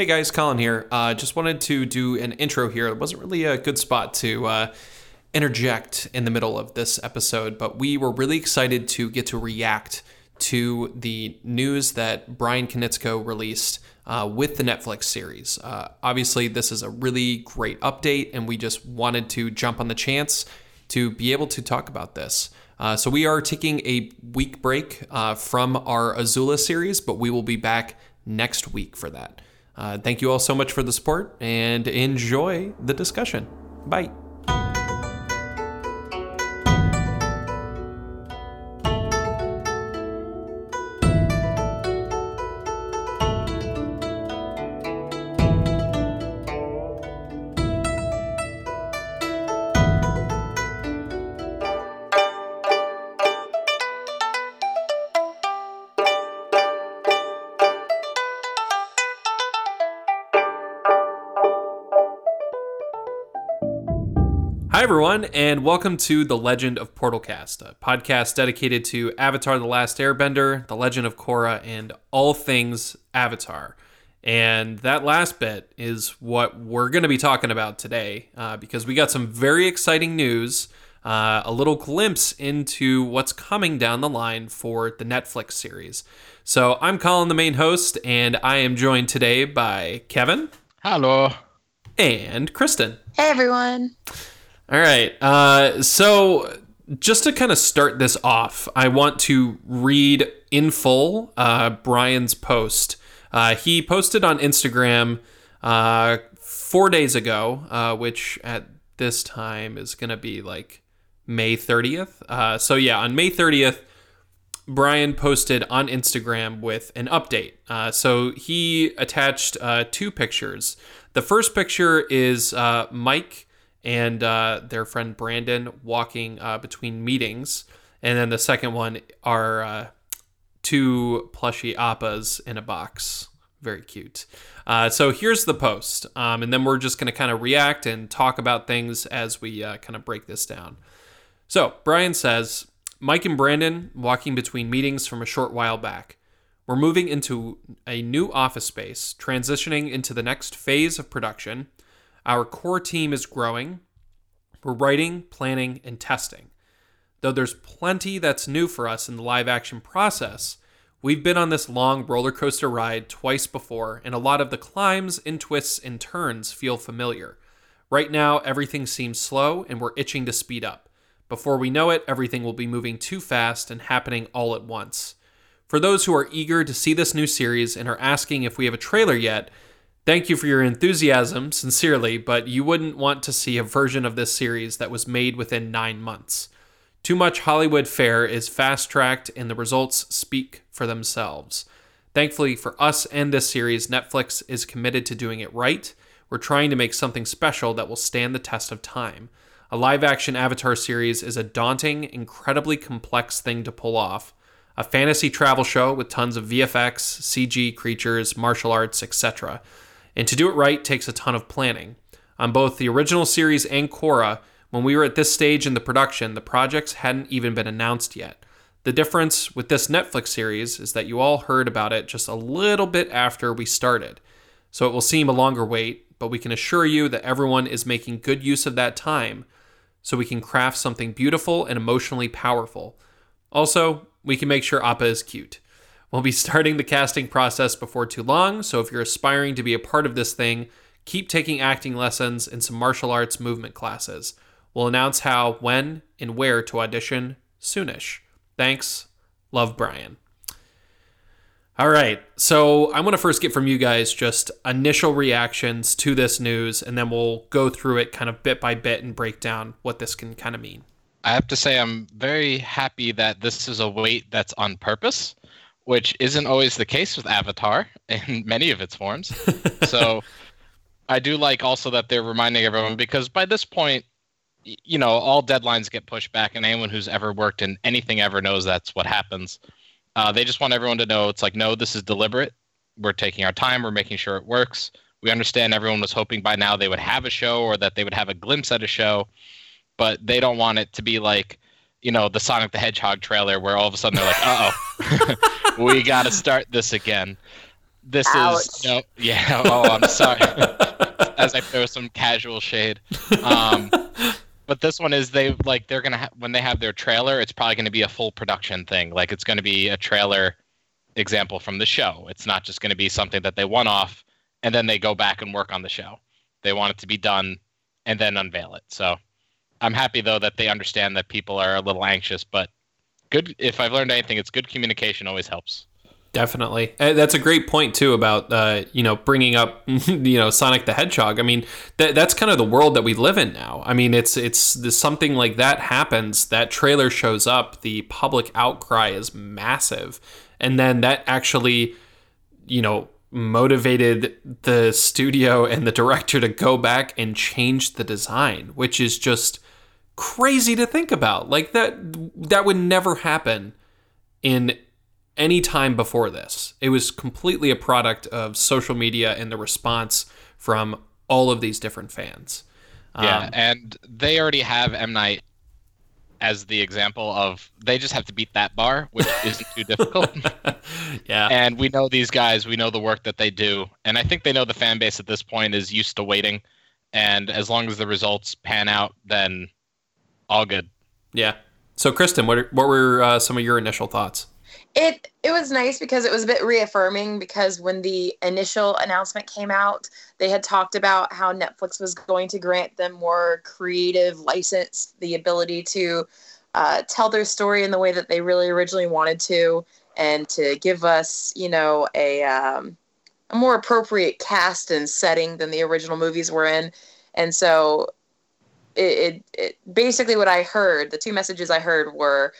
Hey guys, Collin here. Uh, just wanted to do an intro here. It wasn't really a good spot to uh, interject in the middle of this episode, but we were really excited to get to react to the news that Bryan Konietzko released uh, with the Netflix series. Uh, obviously, this is a really great update, and we just wanted to jump on the chance to be able to talk about this. Uh, so we are taking a week break uh, from our Azula series, but we will be back next week for that. Uh, thank you all so much for the support and enjoy the discussion. Bye. And welcome to The Legend of Portalcast, a podcast dedicated to Avatar The Last Airbender, The Legend of Korra, and all things Avatar. And that last bit is what we're going to be talking about today uh, because we got some very exciting news, uh, a little glimpse into what's coming down the line for the Netflix series. So I'm Collin, the main host, and I am joined today by Kevin. Hello. And Kristen. Hey everyone. All right. Uh, so, just to kind of start this off, I want to read in full uh, Bryan's post. Uh, he posted on Instagram uh, four days ago, uh, which at this time is going to be like May 30th. Uh, so, yeah, on May 30th, Bryan posted on Instagram with an update. so, he attached two pictures. The first picture is Mike and uh, their friend Brandon walking uh, between meetings. And then the second one are uh, two plushy appas in a box. Very cute. Uh, so here's the post. Um, and then we're just going to kind of react and talk about things as we uh, kind of break this down. So Bryan says Mike and Brandon walking between meetings from a short while back. We're moving into a new office space, transitioning into the next phase of production our core team is growing. We're writing, planning, and testing. Though there's plenty that's new for us in the live action process, we've been on this long roller coaster ride twice before, and a lot of the climbs and twists and turns feel familiar. Right now, everything seems slow, and we're itching to speed up. Before we know it, everything will be moving too fast and happening all at once. For those who are eager to see this new series and are asking if we have a trailer yet, Thank you for your enthusiasm, sincerely, but you wouldn't want to see a version of this series that was made within nine months. Too much Hollywood fare is fast tracked, and the results speak for themselves. Thankfully for us and this series, Netflix is committed to doing it right. We're trying to make something special that will stand the test of time. A live action Avatar series is a daunting, incredibly complex thing to pull off. A fantasy travel show with tons of VFX, CG creatures, martial arts, etc. And to do it right takes a ton of planning. On both the original series and Korra, when we were at this stage in the production, the projects hadn't even been announced yet. The difference with this Netflix series is that you all heard about it just a little bit after we started. So it will seem a longer wait, but we can assure you that everyone is making good use of that time so we can craft something beautiful and emotionally powerful. Also, we can make sure Appa is cute. We'll be starting the casting process before too long, so if you're aspiring to be a part of this thing, keep taking acting lessons and some martial arts movement classes. We'll announce how, when, and where to audition soonish. Thanks. Love, Bryan. All right, so I want to first get from you guys just initial reactions to this news, and then we'll go through it kind of bit by bit and break down what this can kind of mean. I have to say, I'm very happy that this is a wait that's on purpose which isn't always the case with Avatar in many of its forms. so I do like also that they're reminding everyone because by this point, you know, all deadlines get pushed back, and anyone who's ever worked in anything ever knows that's what happens. Uh, they just want everyone to know it's like, no, this is deliberate. We're taking our time. We're making sure it works. We understand everyone was hoping by now they would have a show or that they would have a glimpse at a show, but they don't want it to be like, you know, the Sonic the Hedgehog trailer where all of a sudden they're like, uh oh, we got to start this again. this Ouch. is no, yeah. Oh, I'm sorry. As I throw some casual shade, um, but this one is they like they're gonna ha- when they have their trailer, it's probably gonna be a full production thing. Like it's gonna be a trailer example from the show. It's not just gonna be something that they one off and then they go back and work on the show. They want it to be done and then unveil it. So I'm happy though that they understand that people are a little anxious, but good. If I've learned anything, it's good communication always helps. Definitely, Uh, that's a great point too about uh, you know bringing up you know Sonic the Hedgehog. I mean, that that's kind of the world that we live in now. I mean, it's it's there's something like that happens. That trailer shows up, the public outcry is massive, and then that actually, you know, motivated the studio and the director to go back and change the design, which is just crazy to think about. Like that that would never happen in any time before this. It was completely a product of social media and the response from all of these different fans. Yeah, Um, and they already have M Night as the example of they just have to beat that bar, which isn't too difficult. yeah. and we know these guys, we know the work that they do, and I think they know the fan base at this point is used to waiting, and as long as the results pan out, then all good. Yeah. So, Kristen, what, are, what were uh, some of your initial thoughts? It it was nice because it was a bit reaffirming because when the initial announcement came out, they had talked about how Netflix was going to grant them more creative license, the ability to uh, tell their story in the way that they really originally wanted to, and to give us, you know, a um, a more appropriate cast and setting than the original movies were in. And so, it, it, it basically what I heard, the two messages I heard were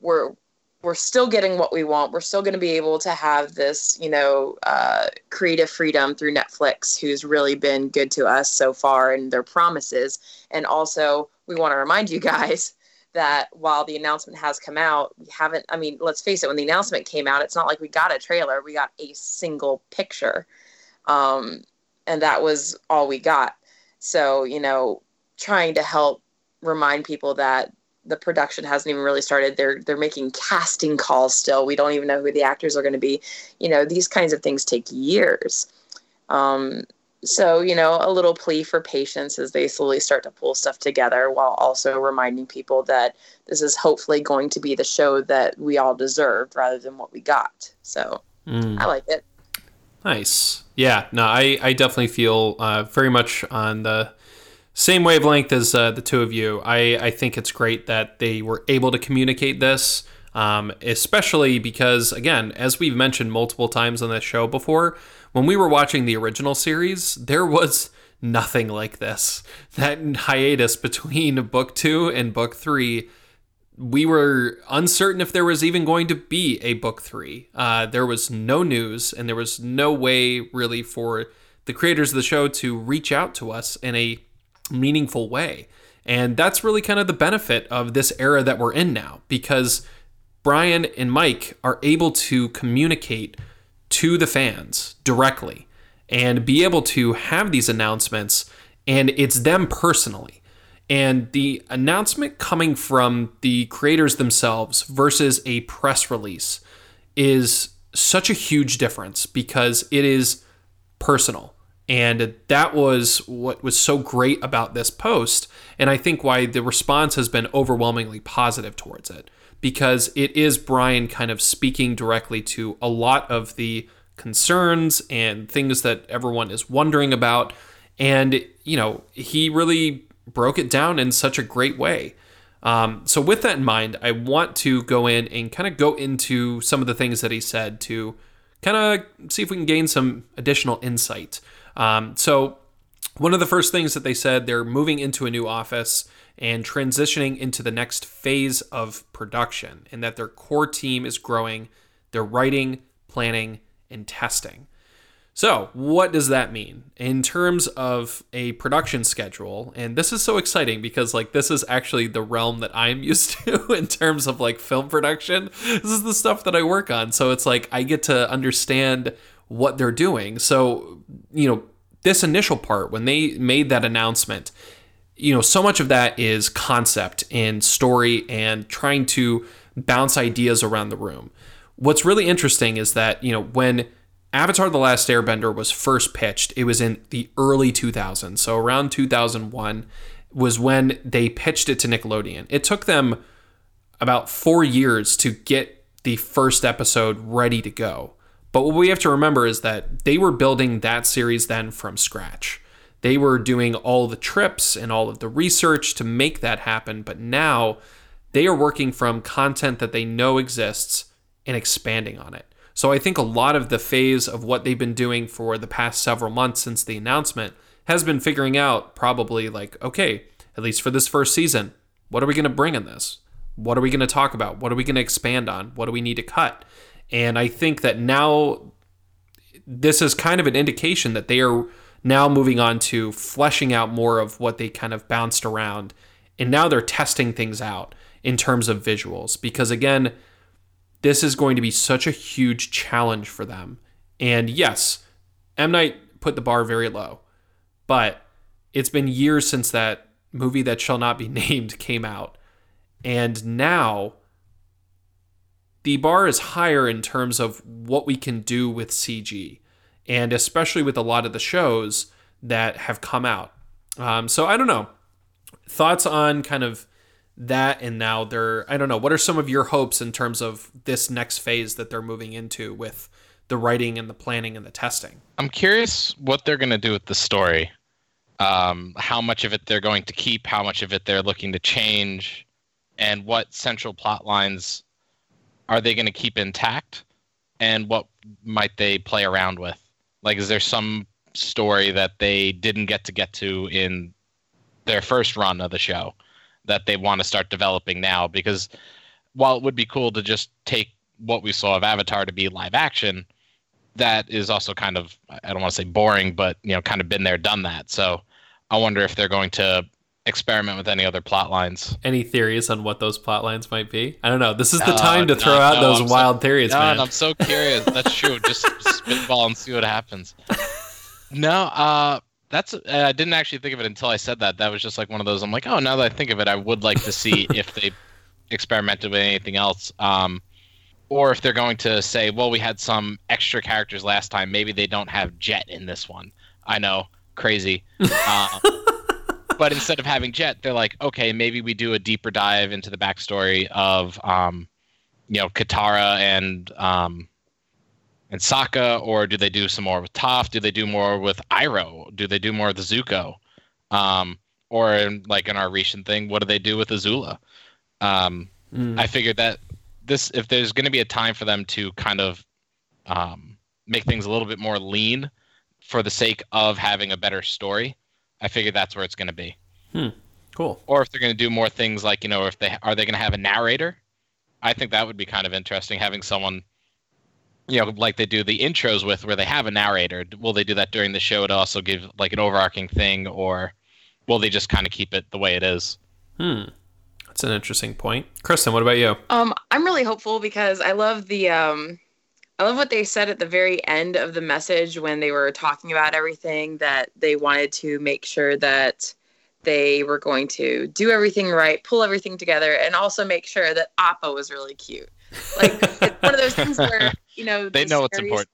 were we're still getting what we want. We're still going to be able to have this, you know, uh, creative freedom through Netflix, who's really been good to us so far and their promises. And also, we want to remind you guys that while the announcement has come out, we haven't, I mean, let's face it, when the announcement came out, it's not like we got a trailer, we got a single picture. Um, and that was all we got. So, you know, trying to help remind people that the production hasn't even really started. They're they're making casting calls still. We don't even know who the actors are going to be. You know, these kinds of things take years. Um, so you know, a little plea for patience as they slowly start to pull stuff together, while also reminding people that this is hopefully going to be the show that we all deserved rather than what we got. So Mm. I like it. Nice. Yeah. No, I, I definitely feel uh, very much on the same wavelength as uh, the two of you. I, I think it's great that they were able to communicate this, um, especially because, again, as we've mentioned multiple times on this show before, when we were watching the original series, there was nothing like this. That hiatus between book two and book three we were uncertain if there was even going to be a book three. Uh, there was no news, and there was no way really for the creators of the show to reach out to us in a meaningful way. And that's really kind of the benefit of this era that we're in now, because Bryan and Mike are able to communicate to the fans directly and be able to have these announcements, and it's them personally. And the announcement coming from the creators themselves versus a press release is such a huge difference because it is personal. And that was what was so great about this post. And I think why the response has been overwhelmingly positive towards it because it is Bryan kind of speaking directly to a lot of the concerns and things that everyone is wondering about. And, you know, he really broke it down in such a great way. Um, so, with that in mind, I want to go in and kind of go into some of the things that he said to kind of see if we can gain some additional insight. Um, so, one of the first things that they said, they're moving into a new office and transitioning into the next phase of production, and that their core team is growing. They're writing, planning, and testing. So, what does that mean in terms of a production schedule? And this is so exciting because, like, this is actually the realm that I'm used to in terms of like film production. This is the stuff that I work on. So, it's like I get to understand what they're doing. So, you know, this initial part, when they made that announcement, you know, so much of that is concept and story and trying to bounce ideas around the room. What's really interesting is that, you know, when Avatar The Last Airbender was first pitched. It was in the early 2000s. So around 2001 was when they pitched it to Nickelodeon. It took them about four years to get the first episode ready to go. But what we have to remember is that they were building that series then from scratch. They were doing all the trips and all of the research to make that happen. But now they are working from content that they know exists and expanding on it. So I think a lot of the phase of what they've been doing for the past several months since the announcement has been figuring out probably like, okay, at least for this first season, what are we going to bring in this? What are we going to talk about? What are we going to expand on? What do we need to cut? And I think that now this is kind of an indication that they are now moving on to fleshing out more of what they kind of bounced around. And now they're testing things out in terms of visuals because, again, this is going to be such a huge challenge for them. And yes, M. Night put the bar very low, but it's been years since that movie that shall not be named came out. And now the bar is higher in terms of what we can do with CG, and especially with a lot of the shows that have come out. Um, so I don't know. Thoughts on kind of that and now they're I don't know, what are some of your hopes in terms of this next phase that they're moving into with the writing and the planning and the testing? I'm curious what they're going to do with the story. Um, how much of it they're going to keep, how much of it they're looking to change, and what central plot lines are they going to keep intact, and what might they play around with? Like, is there some story that they didn't get to get to in their first run of the show that they want to start developing now? Because while it would be cool to just take what we saw of Avatar to be live action, that is also kind of I don't want to say boring, but you know, kind of been there, done that. So I wonder if they're going to experiment with any other plot lines. Any theories on what those plot lines might be? I don't know. This is the time to throw out no, those I'm wild so, theories, no, man. I'm so curious. That's true. Just spitball and see what happens. No, uh, that's uh, I didn't actually think of it until I said that. That was just like one of those. I'm like, oh, now that I think of it, I would like to see if they experimented with anything else. Um, or if they're going to say, well, we had some extra characters last time. Maybe they don't have Jet in this one. I know, crazy. Uh, but instead of having Jet, they're like, okay, maybe we do a deeper dive into the backstory of, um, you know, Katara and um, and Sokka, or do they do some more with Toph? Do they do more with Iroh? Do they do more with Zuko? Um, or in, like in our recent thing, what do they do with Azula? Um, mm. I figured that this if there's going to be a time for them to kind of um, make things a little bit more lean for the sake of having a better story, I figured that's where it's going to be. Hmm. Cool. Or if they're going to do more things like you know if they are they going to have a narrator, I think that would be kind of interesting having someone. You know, like they do the intros with, where they have a narrator. Will they do that during the show to also give like an overarching thing, or will they just kind of keep it the way it is? Hmm. That's an interesting point. Kristen, what about you? Um, I'm really hopeful because I love the um I love what they said at the very end of the message when they were talking about everything that they wanted to make sure that they were going to do everything right, pull everything together, and also make sure that Appa was really cute. Like it's one of those things where you know they know what's important.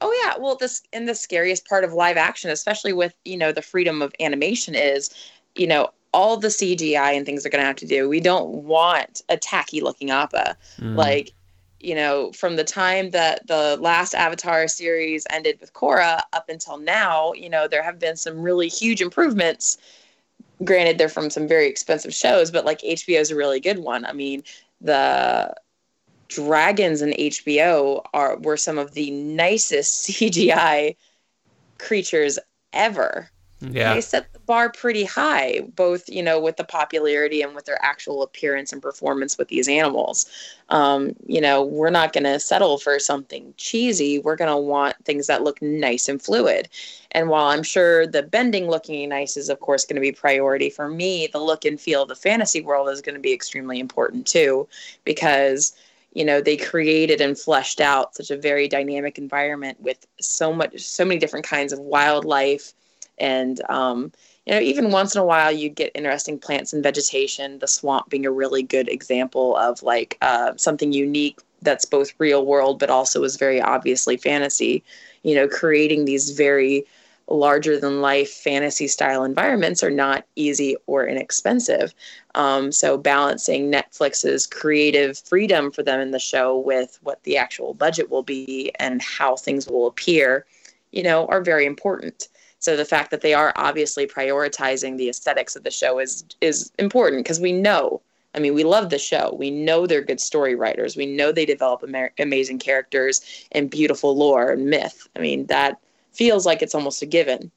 Oh yeah, well this and the scariest part of live action, especially with you know the freedom of animation, is you know all the CGI and things are going to have to do. We don't want a tacky looking Appa. Mm. Like, you know, from the time that the last Avatar series ended with Korra up until now, you know, there have been some really huge improvements. Granted, they're from some very expensive shows, but like HBO is a really good one. I mean, the dragons in HBO are were some of the nicest CGI creatures ever. Yeah. They set the bar pretty high, both, you know, with the popularity and with their actual appearance and performance with these animals. Um, you know, we're not going to settle for something cheesy. We're going to want things that look nice and fluid. And while I'm sure the bending looking nice is, of course, going to be priority for me, the look and feel of the fantasy world is going to be extremely important too, because you know they created and fleshed out such a very dynamic environment with so much so many different kinds of wildlife and um, you know even once in a while you get interesting plants and vegetation. The swamp being a really good example of like uh, something unique that's both real world but also is very obviously fantasy. You know creating these very larger than life fantasy style environments are not easy or inexpensive. Um, so balancing netflix's creative freedom for them in the show with what the actual budget will be and how things will appear you know are very important so the fact that they are obviously prioritizing the aesthetics of the show is is important because we know I mean, we love the show. We know they're good story writers. We know they develop ama- amazing characters and beautiful lore and myth. I mean, that feels like it's almost a given.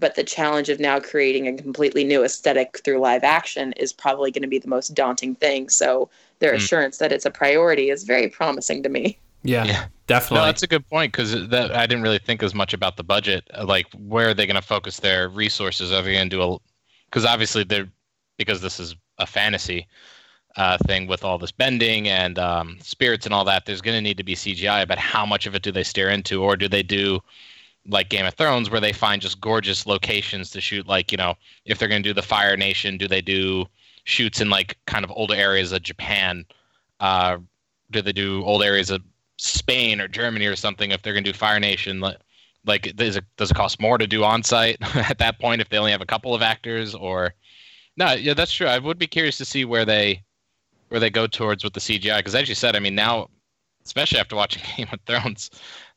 But the challenge of now creating a completely new aesthetic through live action is probably going to be the most daunting thing. So their mm. assurance that it's a priority is very promising to me. Yeah, yeah. definitely. No, that's a good point because that I didn't really think as much about the budget. Like, where are they going to focus their resources? Are they going to do a? Because obviously they're because this is a fantasy uh, thing with all this bending and um, spirits and all that, there's going to need to be CGI. But how much of it do they steer into, or do they do like Game of Thrones, where they find just gorgeous locations to shoot? Like you know, if they're going to do the Fire Nation, do they do shoots in like kind of older areas of Japan? Uh, do they do old areas of Spain or Germany or something? If they're going to do Fire Nation, like, does it does it cost more to do on site at that point if they only have a couple of actors or? No, yeah, that's true. I would be curious to see where they where they go towards with the CGI. Because as you said, I mean now, especially after watching Game of Thrones,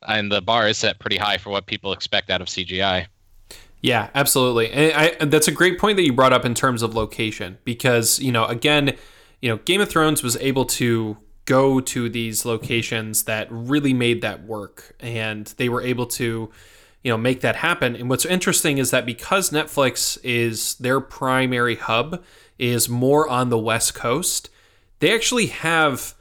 and the bar is set pretty high for what people expect out of CGI. Yeah, absolutely. And I, that's a great point that you brought up in terms of location because, you know, again, you know, Game of Thrones was able to go to these locations that really made that work and they were able to, you know, make that happen. And what's interesting is that because Netflix is their primary hub is more on the West Coast, they actually have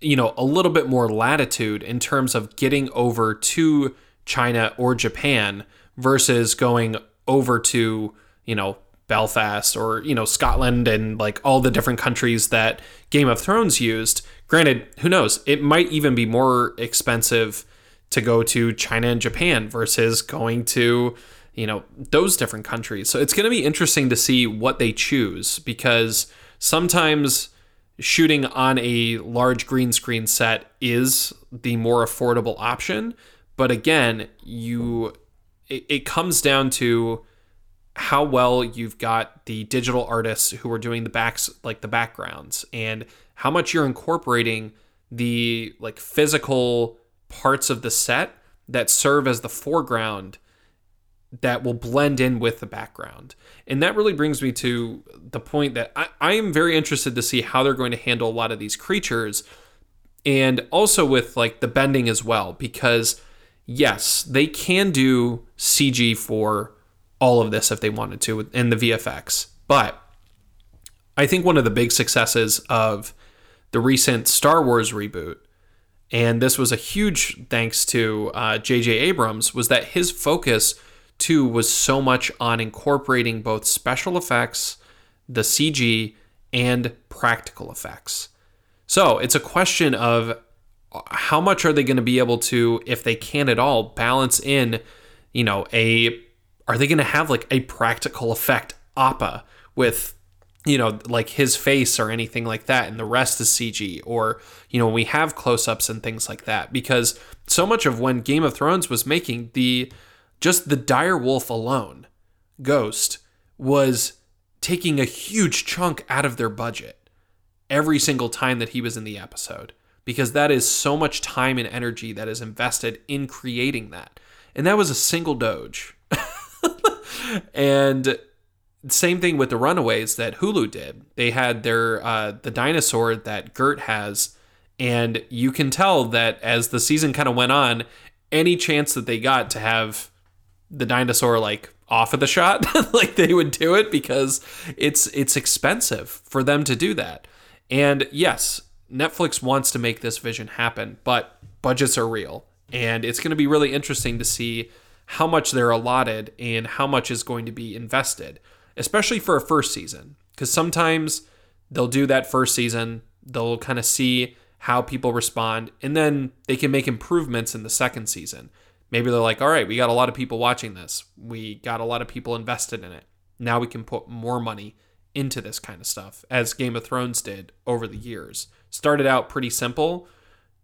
you know a little bit more latitude in terms of getting over to China or Japan versus going over to you know Belfast or you know Scotland and like all the different countries that Game of Thrones used. Granted, who knows? It might even be more expensive to go to China and Japan versus going to you know those different countries. So it's going to be interesting to see what they choose because sometimes shooting on a large green screen set is the more affordable option. But again, you it, it comes down to how well you've got the digital artists who are doing the backs like the backgrounds and how much you're incorporating the like physical parts of the set that serve as the foreground that will blend in with the background. And that really brings me to the point that I, I am very interested to see how they're going to handle a lot of these creatures and also with like the bending as well, because yes, they can do CG for all of this if they wanted to in the VFX. But I think one of the big successes of the recent Star Wars reboot, and this was a huge thanks to J.J. Uh, Abrams, was that his focus too was so much on incorporating both special effects, the CG, and practical effects. So it's a question of how much are they going to be able to, if they can at all, balance in, you know, a are they going to have like a practical effect Appa with you know, like his face or anything like that, and the rest is CG, or, you know, we have close ups and things like that. Because so much of when Game of Thrones was making the just the dire wolf alone, Ghost, was taking a huge chunk out of their budget every single time that he was in the episode because that is so much time and energy that is invested in creating that. And that was a single doge. And same thing with the Runaways that Hulu did. They had their uh, the dinosaur that Gert has, and you can tell that as the season kind of went on, any chance that they got to have the dinosaur like off of the shot like they would do it because it's it's expensive for them to do that and yes netflix wants to make this vision happen but budgets are real and it's going to be really interesting to see how much they're allotted and how much is going to be invested especially for a first season because sometimes they'll do that first season they'll kind of see how people respond and then they can make improvements in the second season Maybe they're like, all right, we got a lot of people watching this. We got a lot of people invested in it. Now we can put more money into this kind of stuff, as Game of Thrones did over the years. Started out pretty simple,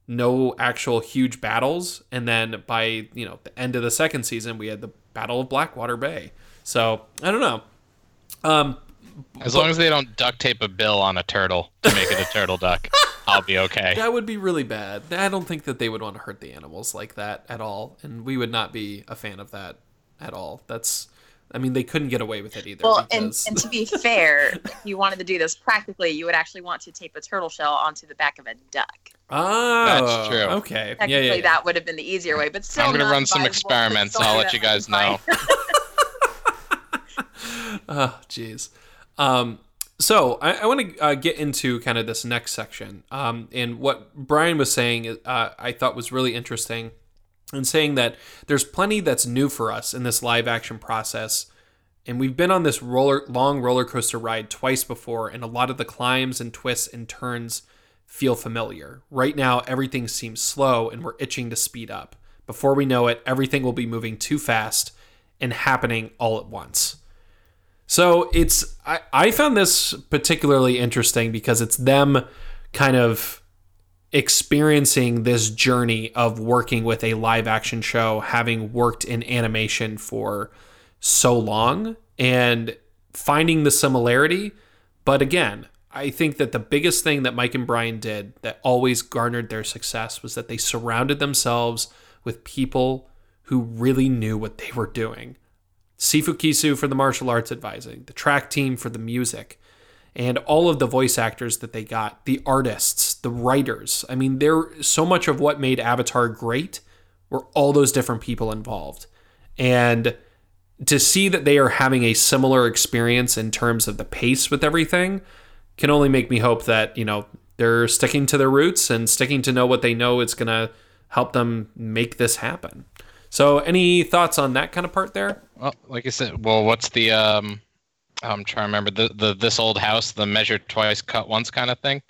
no actual huge battles, and then by you know the end of the second season, we had the Battle of Blackwater Bay. So I don't know. Um, As long as they don't duct tape a bill on a turtle to make it a turtle duck, I'll be okay. that would be really bad. I don't think that they would want to hurt the animals like that at all, and we would not be a fan of that at all. That's, I mean, they couldn't get away with it either. Well, and, and to be fair, if you wanted to do this practically, you would actually want to tape a turtle shell onto the back of a duck. Oh, That's true. Okay, yeah, Technically, yeah, yeah. that would have been the easier way, but still. I'm gonna run some experiments. I'll let you guys know. Oh, jeez. Um, so I, I want to uh, get into kind of this next section. Um, and what Bryan was saying, uh, I thought was really interesting, and saying that there's plenty that's new for us in this live action process. And we've been on this roller, long roller coaster ride twice before, and a lot of the climbs and twists and turns feel familiar. Right now, everything seems slow, and we're itching to speed up. Before we know it, everything will be moving too fast and happening all at once. So it's I, I found this particularly interesting because it's them kind of experiencing this journey of working with a live action show, having worked in animation for so long and finding the similarity. But again, I think that the biggest thing that Mike and Bryan did that always garnered their success was that they surrounded themselves with people who really knew what they were doing. Sifu Kisu for the martial arts advising, the track team for the music, and all of the voice actors that they got, the artists, the writers. I mean, there so much of what made Avatar great were all those different people involved. And to see that they are having a similar experience in terms of the pace with everything can only make me hope that, you know, they're sticking to their roots and sticking to know what they know it's going to help them make this happen. So, any thoughts on that kind of part there? Well, like I said, well, what's the um? I'm trying to remember the the this old house, the measure twice, cut once kind of thing.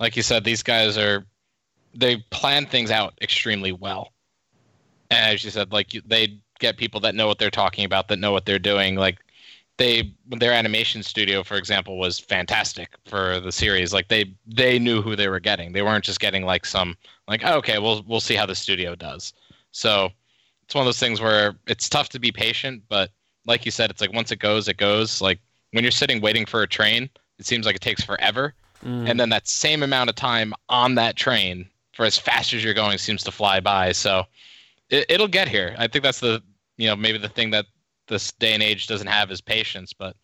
Like you said, these guys are they plan things out extremely well. And as you said, like they get people that know what they're talking about, that know what they're doing. Like they their animation studio, for example, was fantastic for the series. Like they they knew who they were getting. They weren't just getting like some like oh, okay, we'll we'll see how the studio does. So it's one of those things where it's tough to be patient, but like you said, it's like once it goes, it goes. Like when you're sitting waiting for a train, it seems like it takes forever. Mm. And then that same amount of time on that train for as fast as you're going seems to fly by. So it, it'll get here. I think that's the, you know, maybe the thing that this day and age doesn't have is patience. But,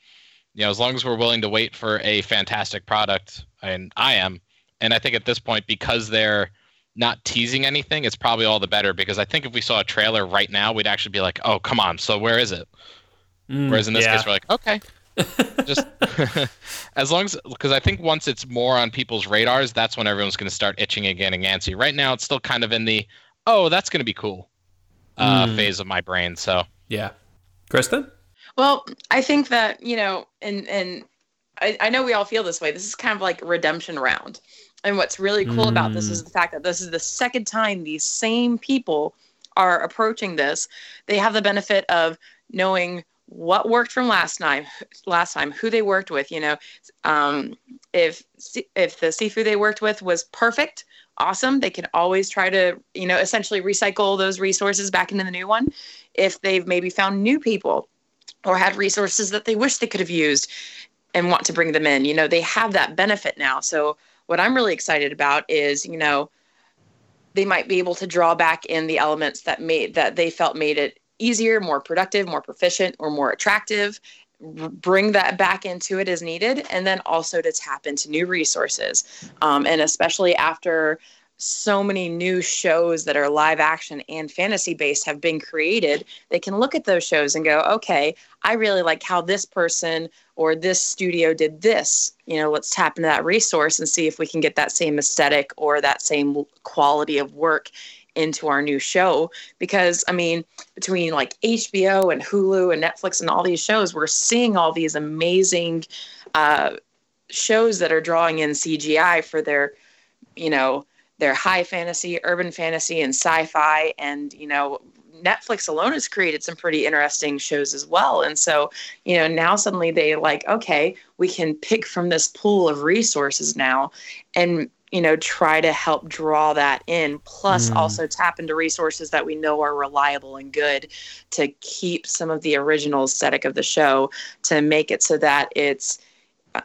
you know, as long as we're willing to wait for a fantastic product, and I am, and I think at this point, because they're, not teasing anything, it's probably all the better because I think if we saw a trailer right now, we'd actually be like, "Oh, come on! So where is it?" Mm, Whereas in this yeah. case, we're like, "Okay, just as long as because I think once it's more on people's radars, that's when everyone's going to start itching again and antsy. Right now, it's still kind of in the "Oh, that's going to be cool" uh, Mm. phase of my brain. So yeah, Kristen. Well, I think that you know, and and I, I know we all feel this way. This is kind of like a redemption round. And what's really cool about this Mm. is the fact that this is the second time these same people are approaching this. They have the benefit of knowing what worked from last time, last time, who they worked with. You know, um, if if the Sifu they worked with was perfect, awesome. They can always try to you know essentially recycle those resources back into the new one. If they've maybe found new people or had resources that they wish they could have used and want to bring them in, you know, they have that benefit now. So what I'm really excited about is, you know, they might be able to draw back in the elements that made that they felt made it easier, more productive, more proficient, or more attractive. Bring that back into it as needed, and then also to tap into new resources, um, and especially after so many new shows that are live action and fantasy based have been created, they can look at those shows and go, okay, I really like how this person or this studio did this. You know, let's tap into that resource and see if we can get that same aesthetic or that same quality of work into our new show. Because, I mean, between like HBO and Hulu and Netflix and all these shows, we're seeing all these amazing uh, shows that are drawing in CGI for their, you know, their high fantasy, urban fantasy, and sci-fi, and you know, Netflix alone has created some pretty interesting shows as well. And so, you know, now suddenly they like, okay, we can pick from this pool of resources now, and you know, try to help draw that in, plus mm. also tap into resources that we know are reliable and good to keep some of the original aesthetic of the show to make it so that it's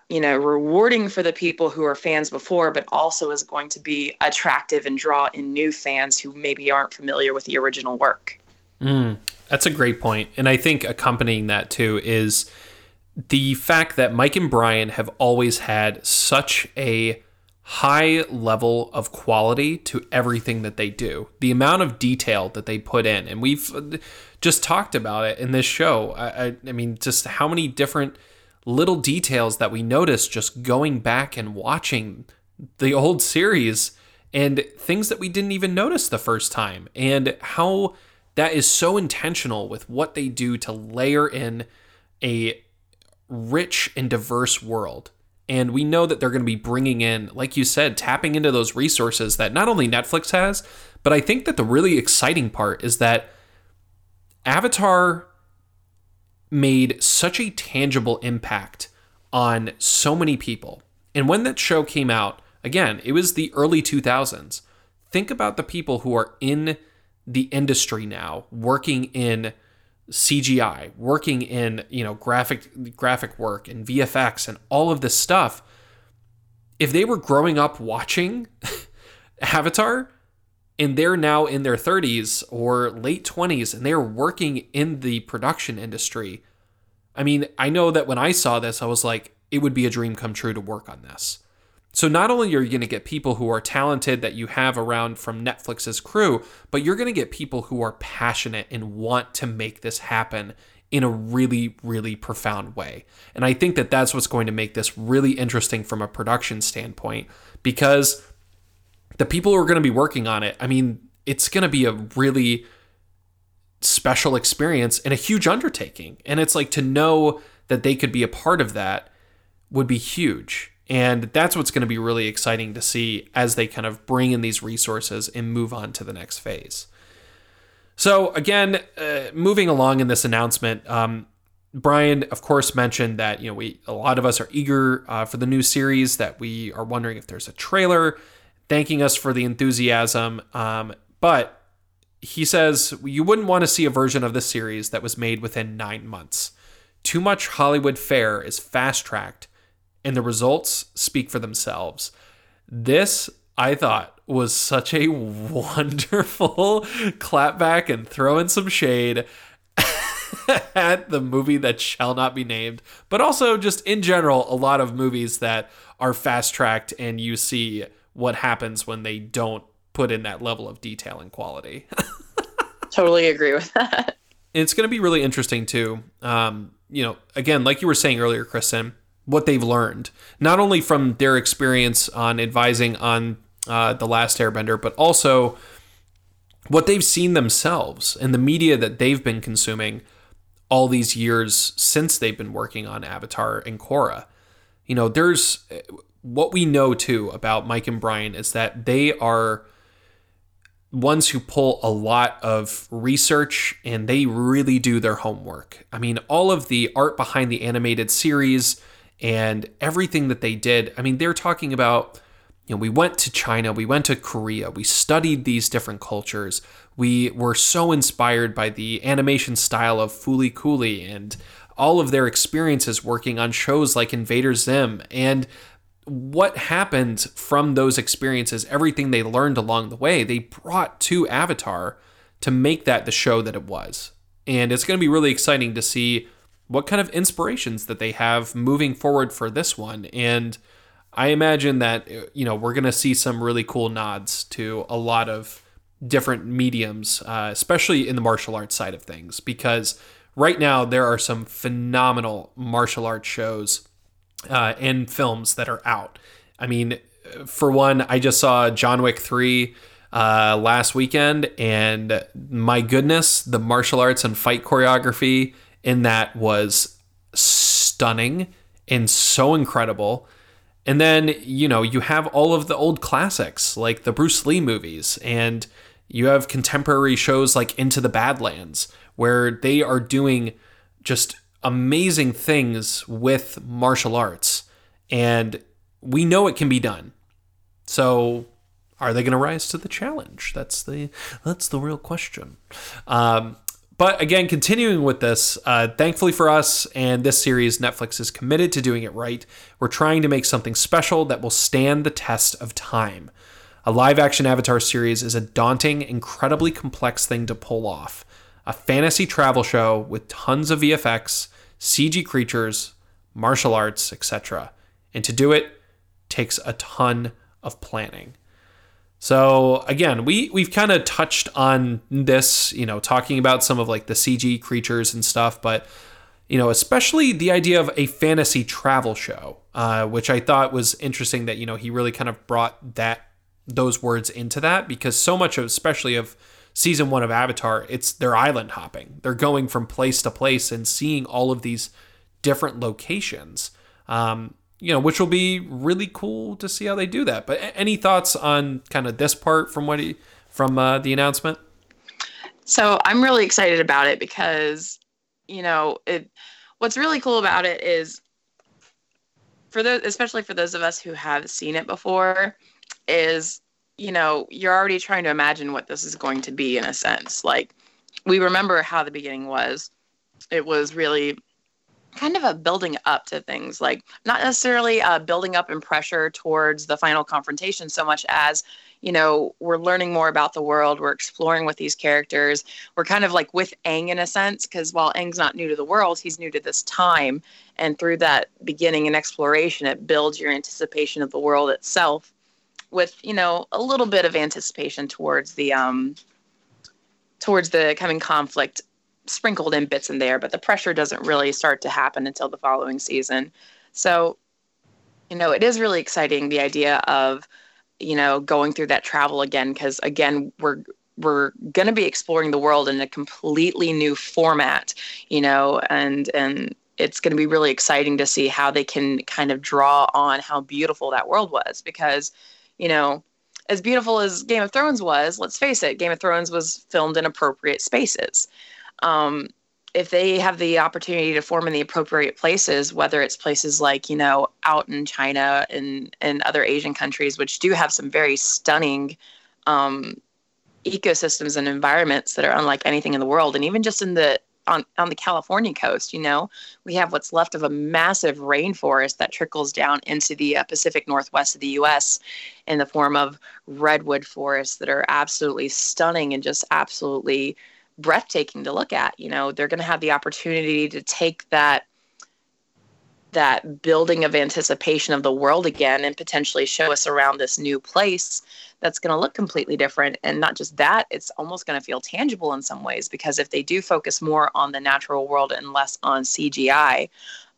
you know rewarding for the people who are fans before but also is going to be attractive and draw in new fans who maybe aren't familiar with the original work mm, that's a great point and i think accompanying that too is the fact that mike and bryan have always had such a high level of quality to everything that they do. The amount of detail that they put in, and we've just talked about it in this show. I, I, I mean, just how many different little details that we notice just going back and watching the old series and things that we didn't even notice the first time, and how that is so intentional with what they do to layer in a rich and diverse world. And we know that they're going to be bringing in, like you said, tapping into those resources that not only Netflix has, but I think that the really exciting part is that Avatar made such a tangible impact on so many people. And when that show came out, again, it was the early 2000s. Think about the people who are in the industry now, working in CGI, working in, you know, graphic graphic work and VFX and all of this stuff, if they were growing up watching Avatar and they're now in their 30s or late 20s and they're working in the production industry, I mean, I know that when I saw this, I was like, it would be a dream come true to work on this. So not only are you going to get people who are talented that you have around from Netflix's crew, but you're going to get people who are passionate and want to make this happen in a really really profound way. And I think that that's what's going to make this really interesting from a production standpoint because the people who are going to be working on it, I mean, it's going to be a really special experience and a huge undertaking. And it's like to know that they could be a part of that would be huge. And that's what's going to be really exciting to see as they kind of bring in these resources and move on to the next phase. So, again, uh, moving along in this announcement, um, Bryan, of course, mentioned that you know we a lot of us are eager uh, for the new series. That we are wondering if there's a trailer, thanking us for the enthusiasm. Um, but he says you wouldn't want to see a version of the series that was made within nine months. Too much Hollywood fare is fast tracked and the results speak for themselves. This, I thought, was such a wonderful clapback and throw in some shade at the movie that shall not be named, but also just in general, a lot of movies that are fast tracked and you see what happens when they don't put in that level of detail and quality. totally agree with that. It's going to be really interesting too. Um, you know, again, like you were saying earlier, Kristen, what they've learned, not only from their experience on advising on uh, The Last Airbender, but also what they've seen themselves and the media that they've been consuming all these years since they've been working on Avatar and Korra. You know, there's what we know too about Mike and Bryan is that they are ones who pull a lot of research and they really do their homework. I mean, all of the art behind the animated series, and everything that they did. I mean, they're talking about, you know, we went to China, we went to Korea, we studied these different cultures. We were so inspired by the animation style of Fooly Cooly and all of their experiences working on shows like Invader Zim and what happened from those experiences, everything they learned along the way, they brought to Avatar to make that the show that it was. And it's going to be really exciting to see what kind of inspirations that they have moving forward for this one. And I imagine that, you know, we're going to see some really cool nods to a lot of different mediums, uh, especially in the martial arts side of things, because right now there are some phenomenal martial arts shows uh, and films that are out. I mean, for one, I just saw John Wick 3 uh, last weekend, and my goodness, the martial arts and fight choreography in that was stunning and so incredible. And then, you know, you have all of the old classics like the Bruce Lee movies, and you have contemporary shows like Into the Badlands, where they are doing just amazing things with martial arts. And we know it can be done. So, are they going to rise to the challenge? That's the that's the real question. Um, but again, continuing with this, uh, thankfully for us and this series, Netflix is committed to doing it right. We're trying to make something special that will stand the test of time. A live action Avatar series is a daunting, incredibly complex thing to pull off. A fantasy travel show with tons of VFX, CG creatures, martial arts, etc. And to do it takes a ton of planning. So again, we we've kind of touched on this, you know, talking about some of like the CG creatures and stuff, but you know, especially the idea of a fantasy travel show, uh, which I thought was interesting that you know he really kind of brought that those words into that because so much of, especially of season one of Avatar, it's they're island hopping. They're going from place to place and seeing all of these different locations. Um, you know, which will be really cool to see how they do that. But any thoughts on kind of this part from what he from uh, the announcement? So I'm really excited about it because, you know, it. What's really cool about it is, for those, especially for those of us who have seen it before, is you know you're already trying to imagine what this is going to be in a sense. Like we remember how the beginning was. It was really kind of a building up to things like not necessarily a building up in pressure towards the final confrontation so much as you know we're learning more about the world we're exploring with these characters we're kind of like with Aang in a sense because while Aang's not new to the world he's new to this time and through that beginning and exploration it builds your anticipation of the world itself with you know a little bit of anticipation towards the um towards the coming conflict sprinkled in bits in there, but the pressure doesn't really start to happen until the following season. So, you know, it is really exciting the idea of, you know, going through that travel again because again, we're we're going to be exploring the world in a completely new format, you know, and and it's going to be really exciting to see how they can kind of draw on how beautiful that world was because, you know, as beautiful as Game of Thrones was, let's face it, Game of Thrones was filmed in appropriate spaces um, if they have the opportunity to form in the appropriate places, whether it's places like, you know, out in China and, and other Asian countries, which do have some very stunning um, ecosystems and environments that are unlike anything in the world. And even just in the on, on the California coast, you know, we have what's left of a massive rainforest that trickles down into the uh, Pacific Northwest of the US in the form of redwood forests that are absolutely stunning and just absolutely breathtaking to look at. You know, they're going to have the opportunity to take that that building of anticipation of the world again and potentially show us around this new place that's going to look completely different. And not just that it's almost going to feel tangible in some ways because if they do focus more on the natural world and less on CGI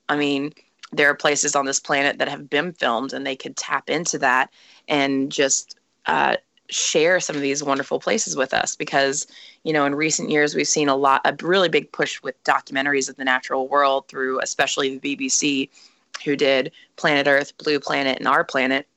i mean there are places on this planet that have been filmed and they could tap into that and just uh, share some of these wonderful places with us. Because you know in recent years we've seen a lot a really big push with documentaries of the natural world through especially the BBC who did Planet Earth, Blue Planet and Our Planet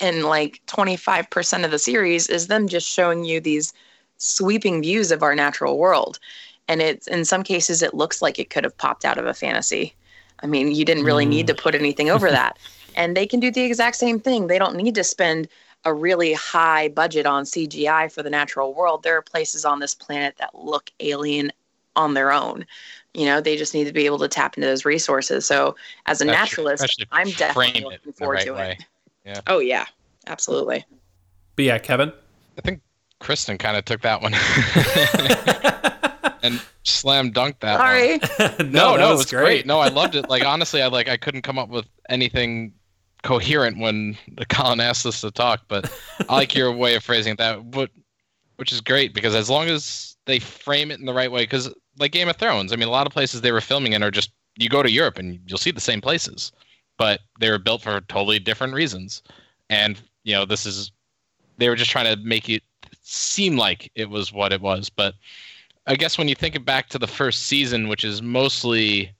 and like 25% of the series is them just showing you these sweeping views of our natural world and it's in some cases it looks like it could have popped out of a fantasy i mean you didn't really mm. need to put anything over that and they can do the exact same thing they don't need to spend a really high budget on CGI for the natural world, there are places on this planet that look alien on their own. You know, they just need to be able to tap into those resources. So, as a naturalist, I'm definitely looking forward right to way. it. Yeah. Oh yeah, absolutely. But yeah, Kevin. I think Kristen kind of took that one and slam dunked that. Sorry. no, no, no, it was great. great. No, I loved it. Like honestly, I like I couldn't come up with anything coherent when Collin asked us to talk, but I like your way of phrasing that, but which is great because as long as they frame it in the right way, because like Game of Thrones, I mean, a lot of places they were filming in are just you go to Europe and you'll see the same places, but they were built for totally different reasons, and you know this is they were just trying to make it seem like it was what it was, but I guess when you think back to the first season, which is mostly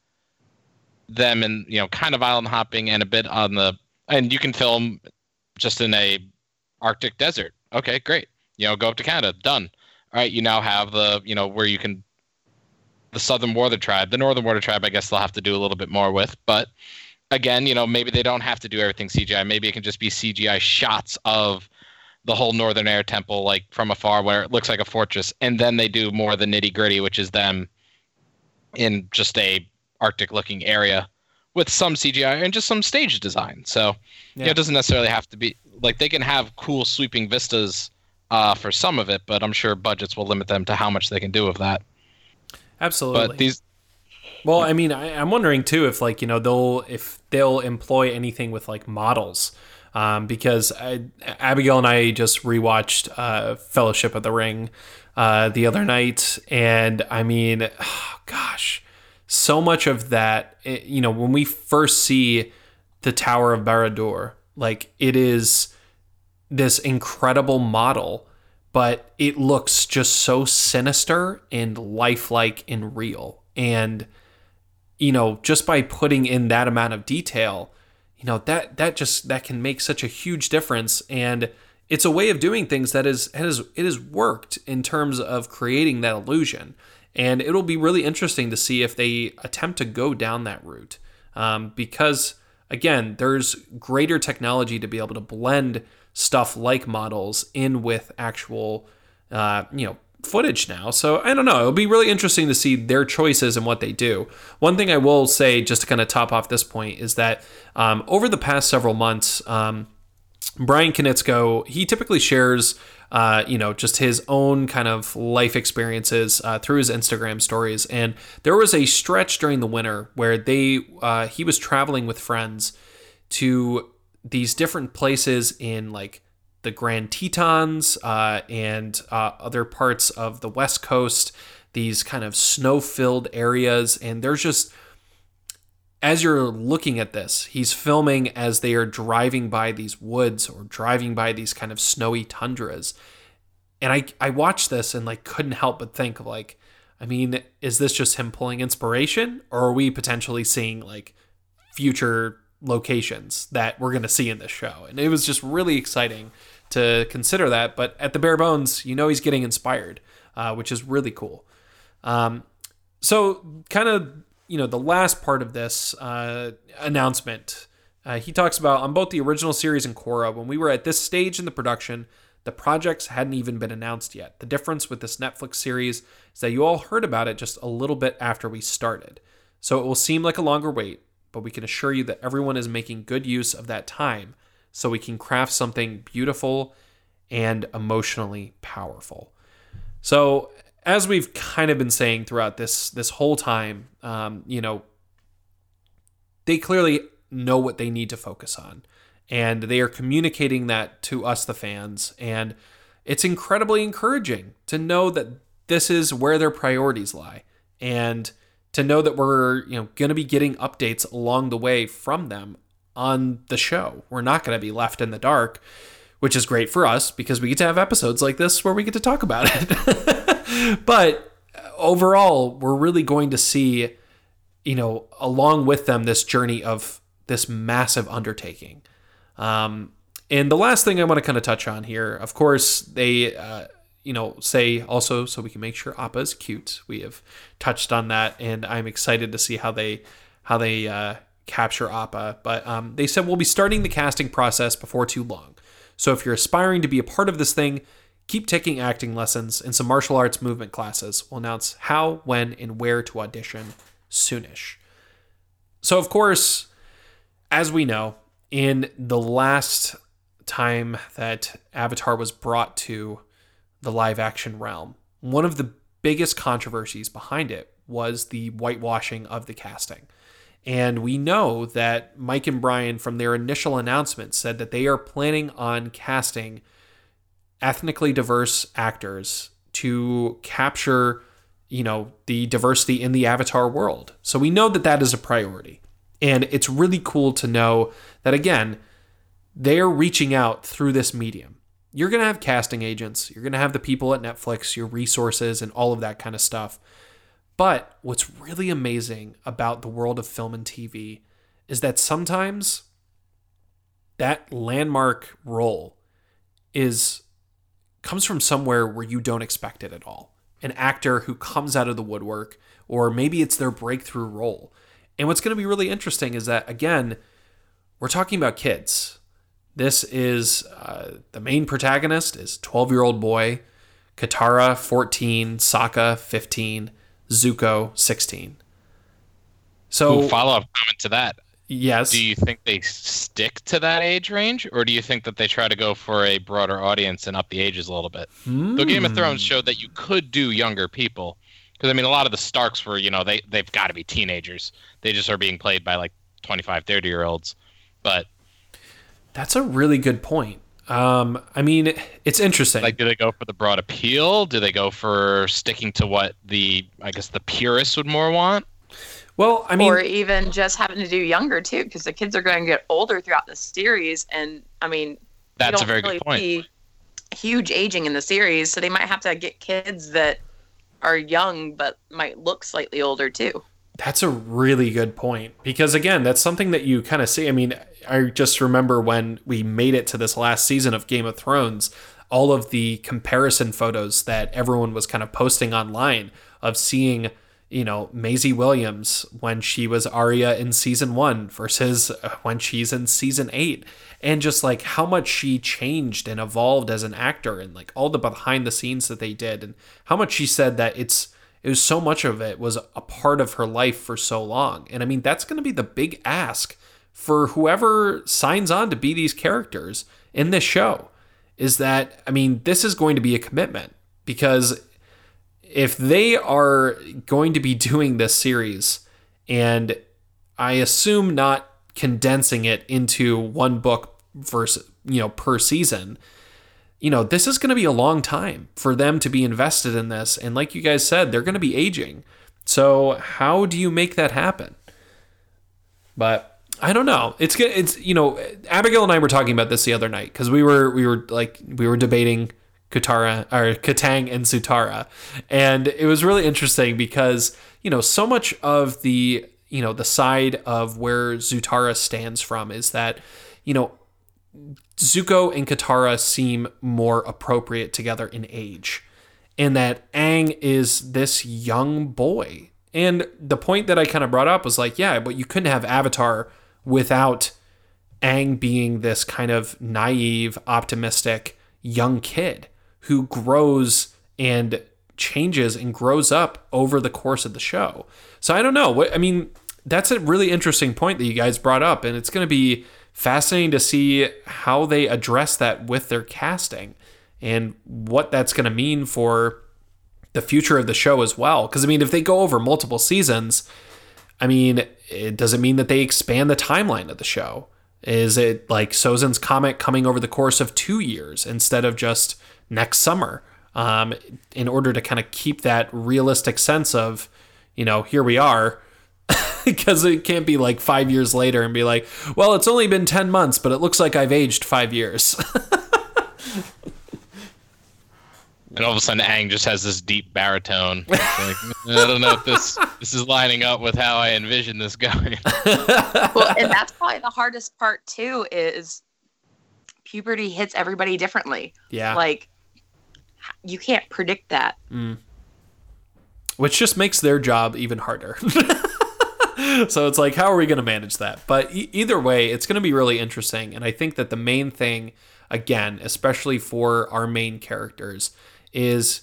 them and you know kind of island hopping and a bit on the and you can film just in a Arctic desert. Okay, great. You know, go up to Canada. Done. All right, you now have the you know where you can the Southern Water Tribe, the Northern Water Tribe. I guess they'll have to do a little bit more with, but again, you know, maybe they don't have to do everything CGI. Maybe it can just be CGI shots of the whole Northern Air Temple, like from afar, where it looks like a fortress, and then they do more of the nitty gritty, which is them in just a Arctic looking area with some CGI and just some stage design. So yeah. you know, it doesn't necessarily have to be like they can have cool sweeping vistas uh, for some of it, but I'm sure budgets will limit them to how much they can do of that. Absolutely. But these well, I mean, I, am wondering too if like you know they'll if they'll employ anything with like models, um, because I, Abigail and I just rewatched uh, Fellowship of the Ring uh, the other night, and I mean, oh, gosh, so much of that, it, you know, when we first see the Tower of Barad-dûr, like it is this incredible model but it looks just so sinister and lifelike and real. And you know, just by putting in that amount of detail, you know, that that just that can make such a huge difference and it's a way of doing things that is has it has worked in terms of creating that illusion. And it'll be really interesting to see if they attempt to go down that route. Um, because again, there's greater technology to be able to blend stuff like models in with actual, uh, you know, footage now. So I don't know. It'll be really interesting to see their choices and what they do. One thing I will say, just to kind of top off this point, is that um, over the past several months, um, Bryan Konietzko, he typically shares, uh, you know, just his own kind of life experiences uh, through his Instagram stories. And there was a stretch during the winter where they, uh, he was traveling with friends to these different places in like the Grand Tetons uh, and uh, other parts of the West Coast, these kind of snow filled areas. And there's just, as you're looking at this, he's filming as they are driving by these woods or driving by these kind of snowy tundras. And I, I watched this and like couldn't help but think of like, I mean, is this just him pulling inspiration or are we potentially seeing like future locations that we're going to see in this show. And it was just really exciting to consider that. But at the bare bones, you know, he's getting inspired, uh, which is really cool. Um, so, kind of, you know, the last part of this uh, announcement, uh, he talks about on both the original series and Korra, when we were at this stage in the production, the projects hadn't even been announced yet. The difference with this Netflix series is that you all heard about it just a little bit after we started. So it will seem like a longer wait, but we can assure you that everyone is making good use of that time so we can craft something beautiful and emotionally powerful. So, as we've kind of been saying throughout this this whole time, um, you know, they clearly know what they need to focus on, and they are communicating that to us, the fans, and it's incredibly encouraging to know that this is where their priorities lie, and to know that we're you know going to be getting updates along the way from them on the show. We're not going to be left in the dark, which is great for us because we get to have episodes like this where we get to talk about it. but overall, we're really going to see you know along with them this journey of this massive undertaking. Um, and the last thing I want to kind of touch on here, of course, they uh, you know, say also so we can make sure Appa is cute. We have touched on that, and I'm excited to see how they how they uh, capture Appa. But um, they said we'll be starting the casting process before too long. So if you're aspiring to be a part of this thing, keep taking acting lessons and some martial arts movement classes. We'll announce how, when, and where to audition soonish. So of course, as we know, in the last time that Avatar was brought to the live action realm. One of the biggest controversies behind it was the whitewashing of the casting. And we know that Mike and Bryan, from their initial announcement, said that they are planning on casting ethnically diverse actors to capture, you know, the diversity in the Avatar world. So we know that that is a priority. And it's really cool to know that, again, they're reaching out through this medium you're going to have casting agents, you're going to have the people at Netflix, your resources, and all of that kind of stuff. But what's really amazing about the world of film and TV is that sometimes that landmark role is comes from somewhere where you don't expect it at all. An actor who comes out of the woodwork, or maybe it's their breakthrough role. And what's going to be really interesting is that, again, we're talking about kids. This is uh, the main protagonist is 12 year old boy, Katara 14, Sokka 15, Zuko 16. So follow up comment to that. yes, Do you think they stick to that age range, or do you think that they try to go for a broader audience and up the ages a little bit? The Game of Thrones showed that you could do younger people, because I mean, a lot of the Starks were, you know, they they've got to be teenagers. They just are being played by like 25, 30 year olds. But that's a really good point. Um, I mean, it's interesting. like, do they go for the broad appeal? Do they go for sticking to what the I guess the purists would more want? well, I mean, or even just having to do younger too, because the kids are going to get older throughout the series, and I mean, you That's a don't very really good point. see huge aging in the series, so they might have to get kids that are young but might look slightly older too. That's a really good point because again, that's something that you kind of see. I mean, I just remember when we made it to this last season of Game of Thrones, all of the comparison photos that everyone was kind of posting online of seeing, you know, Maisie Williams when she was Arya in season 1 versus uh, when she's in season 8 and just like how much she changed and evolved as an actor and like all the behind the scenes that they did and how much she said that it's it was so much of it was a part of her life for so long. And I mean, that's going to be the big ask for whoever signs on to be these characters in this show is that, I mean, this is going to be a commitment because if they are going to be doing this series and I assume not condensing it into one book versus, you know, per season, you know, this is going to be a long time for them to be invested in this. And like you guys said, they're going to be aging. So how do you make that happen? But I don't know. It's good. It's you know, Abigail and I were talking about this the other night because we were we were like we were debating Katara or Kataang and Zutara, and it was really interesting because you know so much of the you know the side of where Zutara stands from is that you know Zuko and Katara seem more appropriate together in age, and that Aang is this young boy. And the point that I kind of brought up was like, yeah, but you couldn't have Avatar without Aang being this kind of naive, optimistic young kid who grows and changes and grows up over the course of the show. So I don't know. What I mean, that's a really interesting point that you guys brought up, and it's going to be fascinating to see how they address that with their casting and what that's going to mean for the future of the show as well. Because I mean, if they go over multiple seasons, I mean, it doesn't mean that they expand the timeline of the show. Is it like Sozin's Comet coming over the course of two years instead of just next summer? Um, in order to kind of keep that realistic sense of, you know, here we are, because it can't be like five years later and be like, well, it's only been 10 months, but it looks like I've aged five years. And all of a sudden, Aang just has this deep baritone. Like, I don't know if this this is lining up with how I envision this going. well, and that's probably the hardest part too is puberty hits everybody differently. yeah. Like you can't predict that. Mm. which just makes their job even harder. so it's like, how are we going to manage that? But e- either way, it's going to be really interesting. And I think that the main thing, again, especially for our main characters, is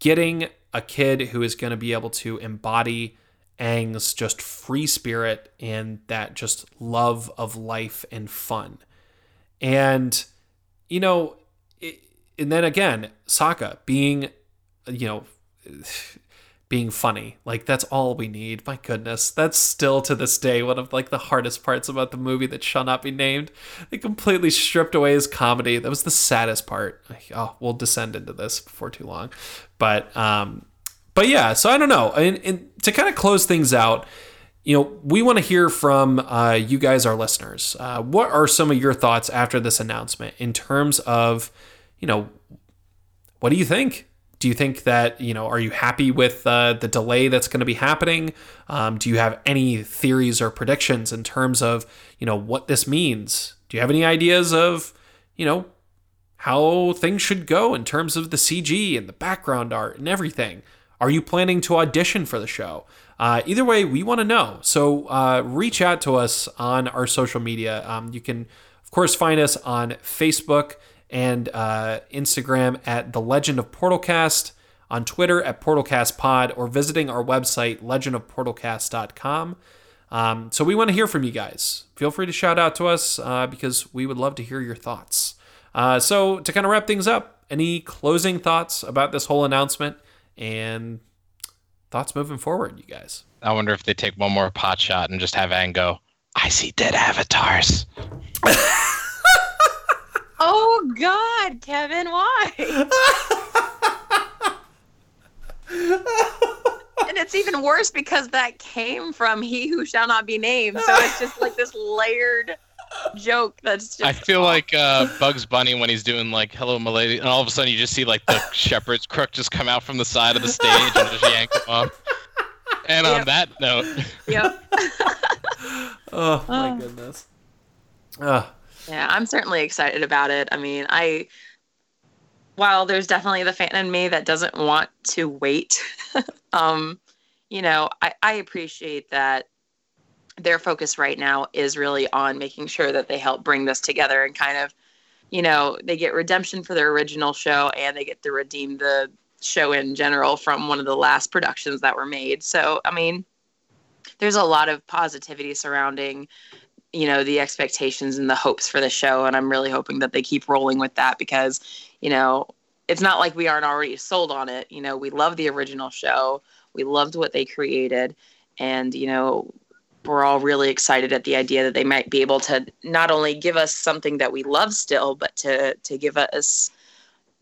getting a kid who is going to be able to embody Aang's just free spirit and that just love of life and fun. And, you know, it, and then again, Sokka being, you know, being funny. Like that's all we need. My goodness, that's still to this day one of like the hardest parts about the movie that shall not be named. They completely stripped away his comedy. That was the saddest part. Oh, we'll descend into this before too long, but um, but yeah. So I don't know. And, and to kind of close things out. You know, we want to hear from uh, you guys, our listeners. Uh, what are some of your thoughts after this announcement in terms of, you know, what do you think? Do you think that, you know, are you happy with uh, the delay that's going to be happening? Um, do you have any theories or predictions in terms of, you know, what this means? Do you have any ideas of, you know, how things should go in terms of the CG and the background art and everything? Are you planning to audition for the show? Uh, either way, we want to know. So uh, reach out to us on our social media. Um, you can, of course, find us on Facebook and uh, Instagram at The Legend of Portalcast, on Twitter at PortalcastPod, or visiting our website, legendofportalcast.com. Um, so we want to hear from you guys. Feel free to shout out to us uh, because we would love to hear your thoughts. Uh, so to kind of wrap things up, any closing thoughts about this whole announcement and thoughts moving forward, you guys? I wonder if they take one more pot shot and just have Aang go, I see dead avatars. Oh God, Kevin, why? and it's even worse because that came from He Who Shall Not Be Named. So it's just like this layered joke that's just. I feel like uh, Bugs Bunny when he's doing like "Hello, Milady," and all of a sudden you just see like the shepherd's crook just come out from the side of the stage and just yank him up. And on that note, Yep. Oh my goodness. Uh, Yeah, I'm certainly excited about it. I mean, I while there's definitely the fan in me that doesn't want to wait, um, you know, I, I appreciate that their focus right now is really on making sure that they help bring this together and kind of, you know, they get redemption for their original show and they get to redeem the show in general from one of the last productions that were made. So, I mean, there's a lot of positivity surrounding you know the expectations and the hopes for the show and i'm really hoping that they keep rolling with that because you know it's not like we aren't already sold on it. You know we love the original show. We loved what they created. And you know we're all really excited at the idea that they might be able to not only give us something that we love still but to to give us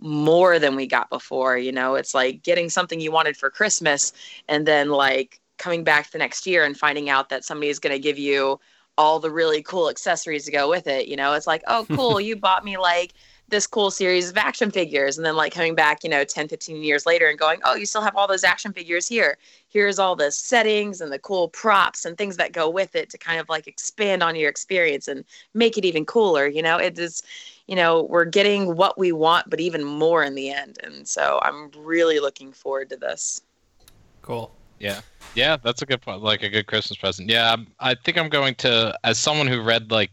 more than we got before. You know it's like getting something you wanted for christmas and then like coming back the next year and finding out that somebody is going to give you all the really cool accessories to go with it. You know, it's like, oh, cool, you bought me like this cool series of action figures. And then, like, coming back, you know, 10, 15 years later and going, oh, you still have all those action figures here. Here's all the settings and the cool props and things that go with it to kind of like expand on your experience and make it even cooler. You know, it is, you know, we're getting what we want, but even more in the end. And so I'm really looking forward to this. cool. Yeah, yeah, that's a good point. Like a good Christmas present. Yeah, I'm- I think I'm going to, as someone who read like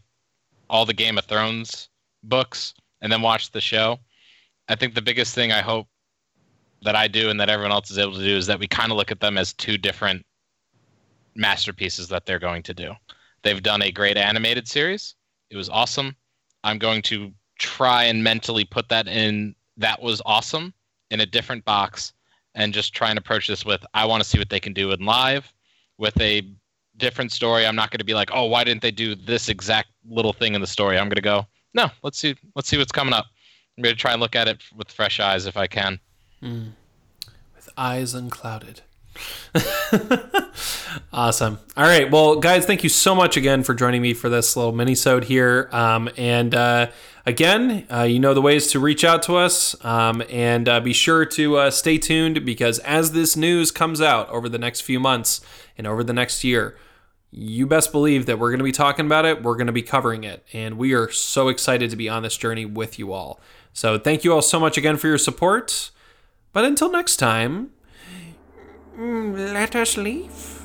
all the Game of Thrones books and then watched the show. I think the biggest thing I hope that I do and that everyone else is able to do is that we kind of look at them as two different masterpieces that they're going to do. They've done a great animated series. It was awesome. I'm going to try and mentally put that in that was awesome in a different box and just try and approach this with I want to see what they can do in live with a different story. I'm not going to be like, "Oh, why didn't they do this exact little thing in the story?" I'm going to go, "No, let's see let's see what's coming up." I'm going to try and look at it with fresh eyes if I can. Hmm. With eyes unclouded. awesome. All right. Well, guys, thank you so much again for joining me for this little mini-sode here. Um, and uh, again, uh, you know the ways to reach out to us. Um, and uh, be sure to uh, stay tuned because as this news comes out over the next few months and over the next year, you best believe that we're going to be talking about it. We're going to be covering it. And we are so excited to be on this journey with you all. So thank you all so much again for your support. But until next time, mm, let us leave.